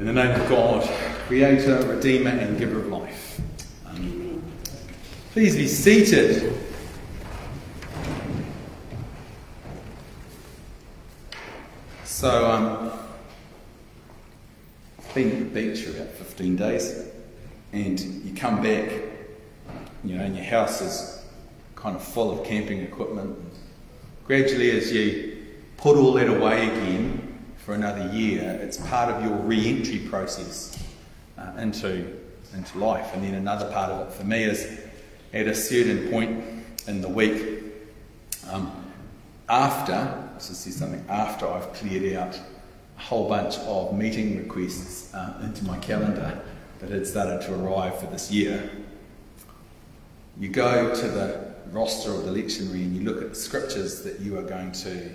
In the name of God, Creator, Redeemer, and Giver of life. Please be seated. So, um, I've been at the beach for about 15 days, and you come back, you know, and your house is kind of full of camping equipment. Gradually, as you put all that away again, for another year, it's part of your re entry process uh, into, into life. And then another part of it for me is at a certain point in the week, um, after, so see something, after I've cleared out a whole bunch of meeting requests uh, into my calendar that had started to arrive for this year, you go to the roster of the lectionary and you look at the scriptures that you are going to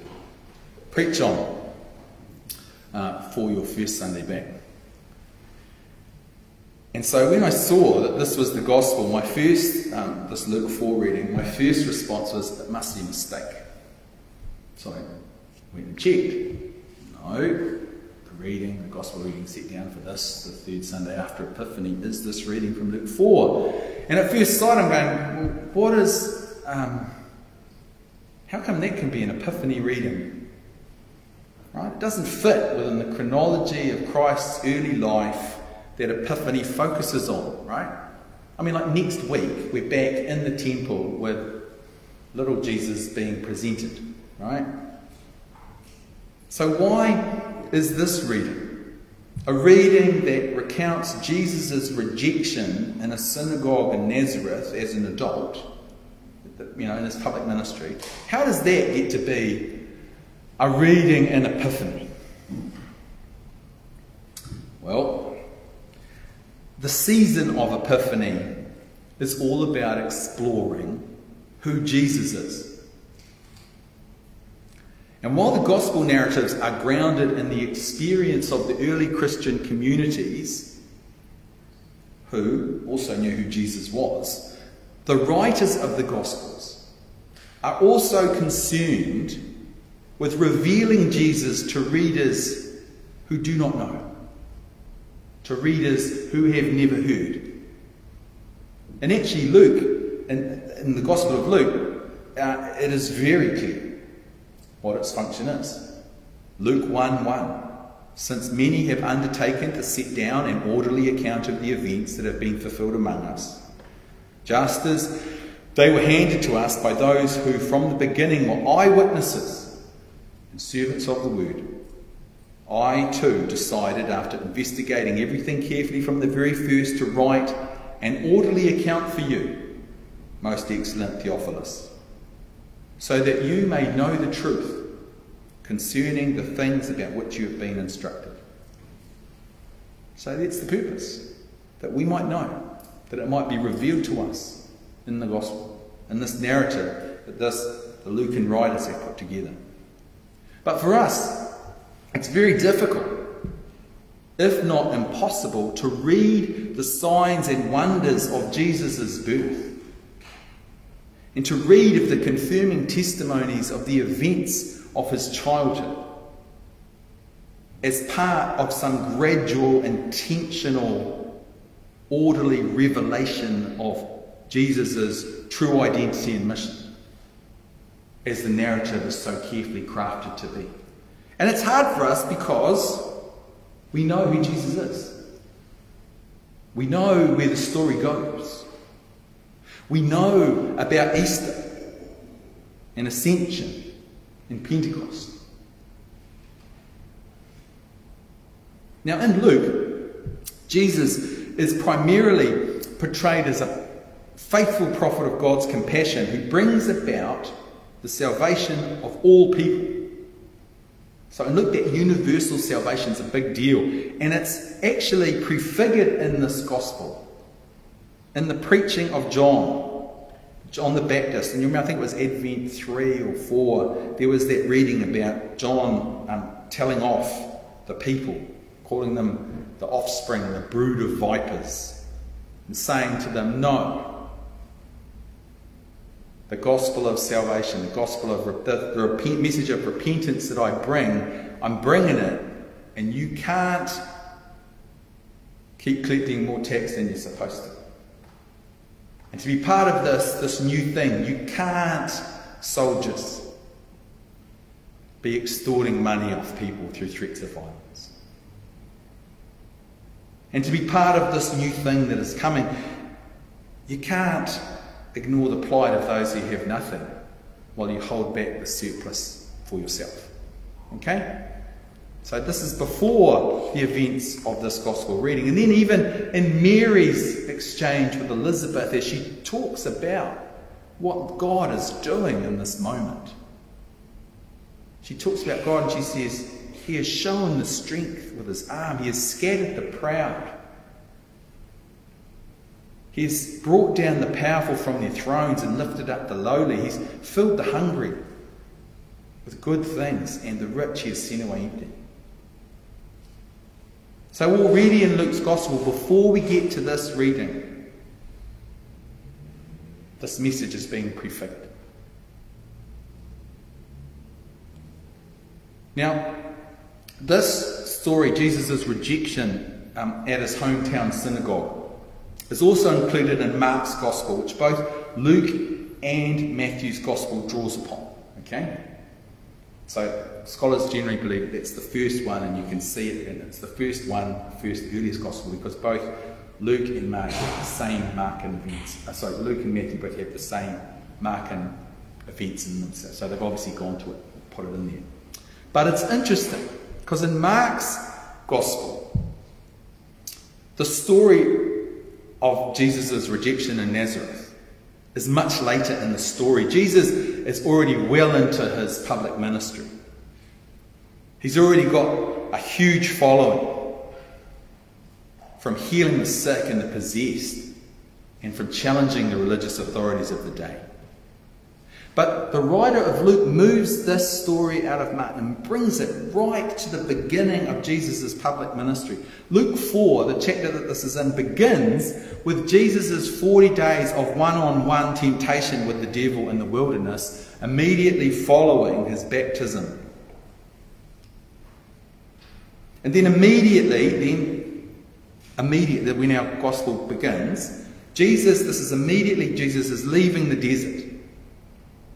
preach on uh, for your first Sunday back. And so when I saw that this was the gospel, my first, um, this Luke 4 reading, my first response was, it must be a mistake. So I went and checked. No, the reading, the gospel reading set down for this, the third Sunday after Epiphany, is this reading from Luke 4. And at first sight, I'm going, well, what is, um, how come that can be an Epiphany reading? Right? It doesn't fit within the chronology of Christ's early life that Epiphany focuses on, right? I mean, like next week, we're back in the temple with little Jesus being presented, right? So, why is this reading? A reading that recounts Jesus' rejection in a synagogue in Nazareth as an adult, you know, in his public ministry. How does that get to be a reading in Epiphany? Well, the season of Epiphany is all about exploring who Jesus is. And while the gospel narratives are grounded in the experience of the early Christian communities, who also knew who Jesus was, the writers of the Gospels are also concerned with revealing Jesus to readers who do not know, to readers who have never heard. And actually, Luke, in, in the Gospel of Luke, uh, it is very clear what its function is. Luke 1 1. Since many have undertaken to set down an orderly account of the events that have been fulfilled among us, just as they were handed to us by those who from the beginning were eyewitnesses and servants of the word, I too decided, after investigating everything carefully from the very first, to write an orderly account for you, most excellent Theophilus, so that you may know the truth concerning the things about which you have been instructed. So that's the purpose, that we might know, that it might be revealed to us in the gospel, in this narrative that this, the Lucan writers have put together. But for us, it's very difficult, if not impossible, to read the signs and wonders of Jesus' birth and to read of the confirming testimonies of the events of his childhood as part of some gradual, intentional, orderly revelation of Jesus' true identity and mission as the narrative is so carefully crafted to be. And it's hard for us because we know who Jesus is. We know where the story goes. We know about Easter and Ascension and Pentecost. Now, in Luke, Jesus is primarily portrayed as a faithful prophet of God's compassion who brings about the salvation of all people. So Luke, that universal salvation is a big deal. And it's actually prefigured in this gospel, in the preaching of John, John the Baptist. And you remember, I think it was Advent 3 or 4, there was that reading about John um, telling off the people, calling them the offspring, the brood of vipers, and saying to them, No, the gospel of salvation, the gospel of the, the message of repentance that I bring, I'm bringing it, and you can't keep collecting more tax than you're supposed to. And to be part of this, this new thing, you can't, soldiers, be extorting money off people through threats of violence. And to be part of this new thing that is coming, you can't ignore the plight of those who have nothing while you hold back the surplus for yourself. Okay? So this is before the events of this gospel reading. And then even in Mary's exchange with Elizabeth as she talks about what God is doing in this moment. She talks about God and she says, He has shown the strength with his arm. He has scattered the proud. He has brought down the powerful from their thrones and lifted up the lowly. He's filled the hungry with good things, and the rich he has sent away empty. So, already in Luke's Gospel, before we get to this reading, this message is being prefigured. Now, this story, Jesus' rejection um, at his hometown synagogue, is also included in Mark's Gospel, which both Luke and Matthew's Gospel draws upon. Okay? So scholars generally believe that that's the first one, and you can see it, and it's the first one, first earliest gospel, because both Luke and Mark have the same Markan events. Uh, sorry, Luke and Matthew both have the same Markan events in them, so they've obviously gone to it, put it in there. But it's interesting because in Mark's gospel, the story of Jesus' rejection in Nazareth is much later in the story. Jesus is already well into his public ministry. He's already got a huge following from healing the sick and the possessed and from challenging the religious authorities of the day. But the writer of Luke moves this story out of Mark and brings it right to the beginning of Jesus' public ministry. Luke 4, the chapter that this is in, begins with Jesus' 40 days of one on one temptation with the devil in the wilderness, immediately following his baptism. And then immediately, then, immediately, when our gospel begins, Jesus, this is immediately, Jesus is leaving the desert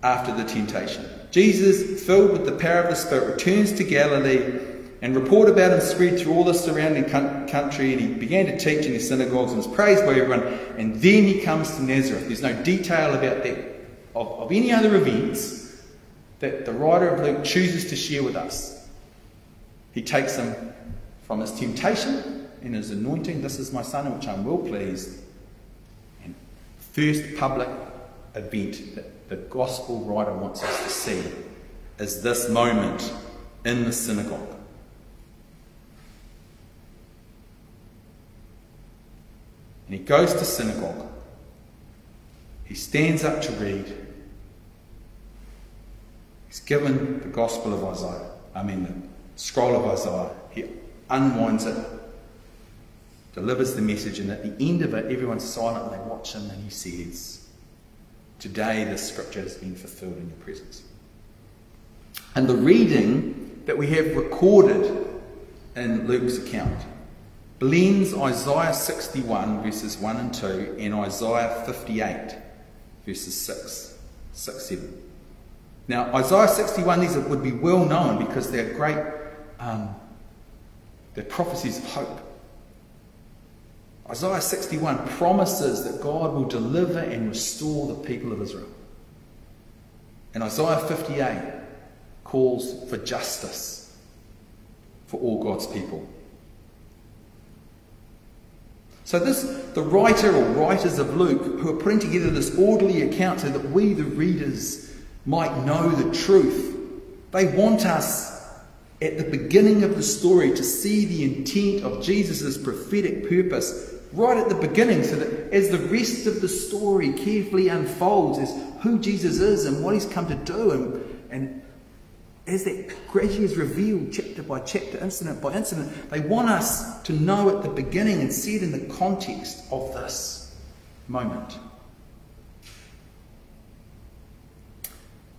after the temptation. Jesus, filled with the power of the Spirit, returns to Galilee and report about him spread through all the surrounding country and he began to teach in his synagogues and was praised by everyone. And then he comes to nazareth. There's no detail about that of, of any other events that the writer of luke chooses to share with us. He takes him from his temptation and his anointing. This is my son in which i'm well pleased. And first public event that the gospel writer wants us to see is this moment in the synagogue. And he goes to synagogue. He stands up to read. He's given the gospel of Isaiah. I mean, the scroll of Isaiah. He unwinds it, delivers the message, and at the end of it, everyone's silent and they watch him, and he says, Today, this scripture has been fulfilled in your presence. And the reading that we have recorded in Luke's account blends Isaiah 61, verses 1 and 2, and Isaiah 58, verses 6, 6 7. Now, Isaiah 61, these would be well known because they're great, um, they're prophecies of hope. Isaiah 61 promises that God will deliver and restore the people of Israel. And Isaiah 58 calls for justice for all God's people. So this the writer or writers of Luke who are putting together this orderly account so that we the readers might know the truth. They want us at the beginning of the story to see the intent of Jesus' prophetic purpose right at the beginning so that as the rest of the story carefully unfolds as who Jesus is and what he's come to do and, and as that gradually is revealed chapter by chapter, incident by incident, they want us to know at the beginning and see it in the context of this moment.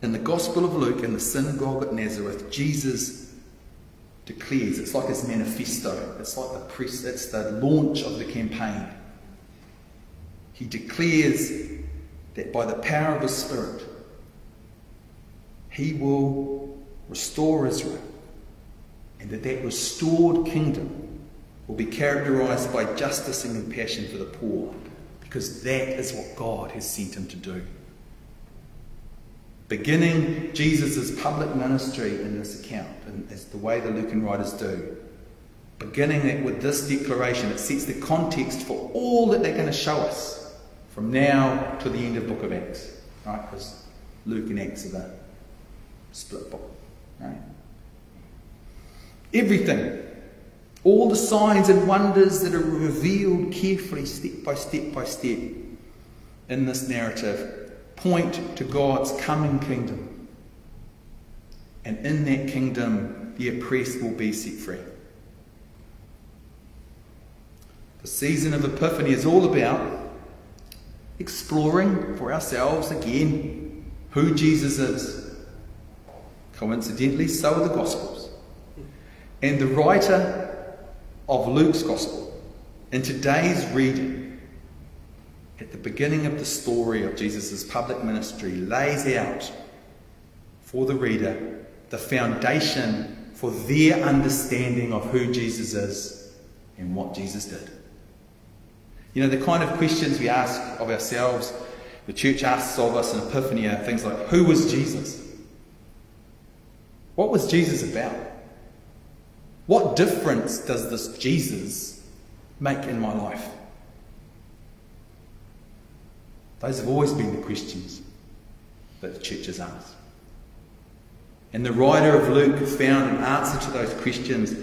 In the Gospel of Luke, in the synagogue at Nazareth, Jesus declares. It's like his manifesto. It's like the press. It's the launch of the campaign. He declares that by the power of the Spirit, he will restore Israel, and that that restored kingdom will be characterized by justice and compassion for the poor, because that is what God has sent him to do. Beginning Jesus' public ministry in this account, and as the way the Lucan writers do, beginning it with this declaration, it sets the context for all that they're going to show us from now to the end of the book of Acts. Right? Because Luke and Acts are the split book. Right? Everything, all the signs and wonders that are revealed carefully, step by step by step, in this narrative point to God's coming kingdom. And in that kingdom, the oppressed will be set free. The season of Epiphany is all about exploring for ourselves again who Jesus is. Coincidentally, so are the Gospels. And the writer of Luke's Gospel, in today's reading, at the beginning of the story of Jesus' public ministry, lays out for the reader the foundation for their understanding of who Jesus is and what Jesus did. You know, the kind of questions we ask of ourselves, the church asks of us in Epiphany are things like who was Jesus? What was Jesus about? What difference does this Jesus make in my life? Those have always been the questions that the church has asked. And the writer of Luke found an answer to those questions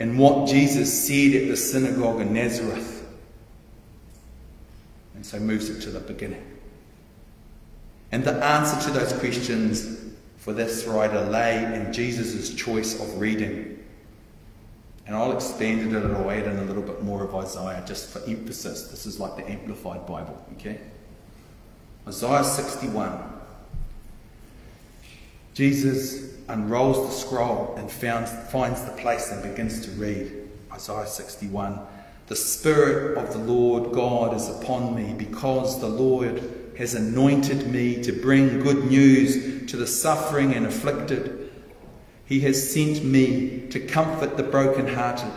in what Jesus said at the synagogue in Nazareth. And so moves it to the beginning. And the answer to those questions for this writer lay in Jesus' choice of reading. And I'll expand it or add in a little bit more of Isaiah just for emphasis. This is like the Amplified Bible, okay? Isaiah 61. Jesus unrolls the scroll and found, finds the place and begins to read. Isaiah 61. The Spirit of the Lord God is upon me because the Lord has anointed me to bring good news to the suffering and afflicted. He has sent me to comfort the brokenhearted,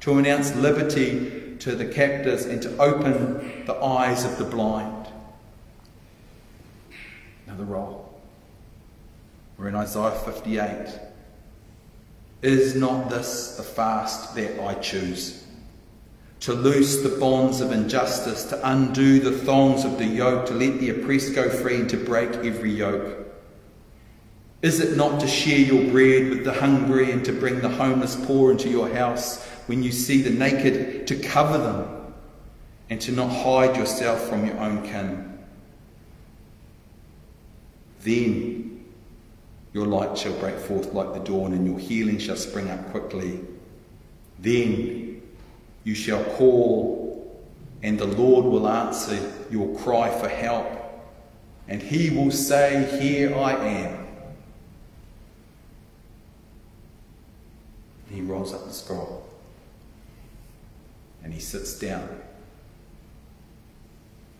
to announce liberty to the captives, and to open the eyes of the blind another role. We're in Isaiah 58. Is not this the fast that I choose? To loose the bonds of injustice, to undo the thongs of the yoke, to let the oppressed go free, and to break every yoke. Is it not to share your bread with the hungry and to bring the homeless poor into your house when you see the naked, to cover them and to not hide yourself from your own kin? Then your light shall break forth like the dawn, and your healing shall spring up quickly. Then you shall call, and the Lord will answer your cry for help, and he will say, Here I am. He rolls up the scroll and he sits down,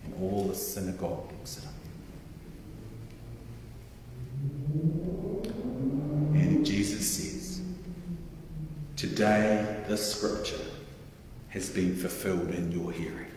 and all the synagogue looks at him. And Jesus says, Today this scripture has been fulfilled in your hearing.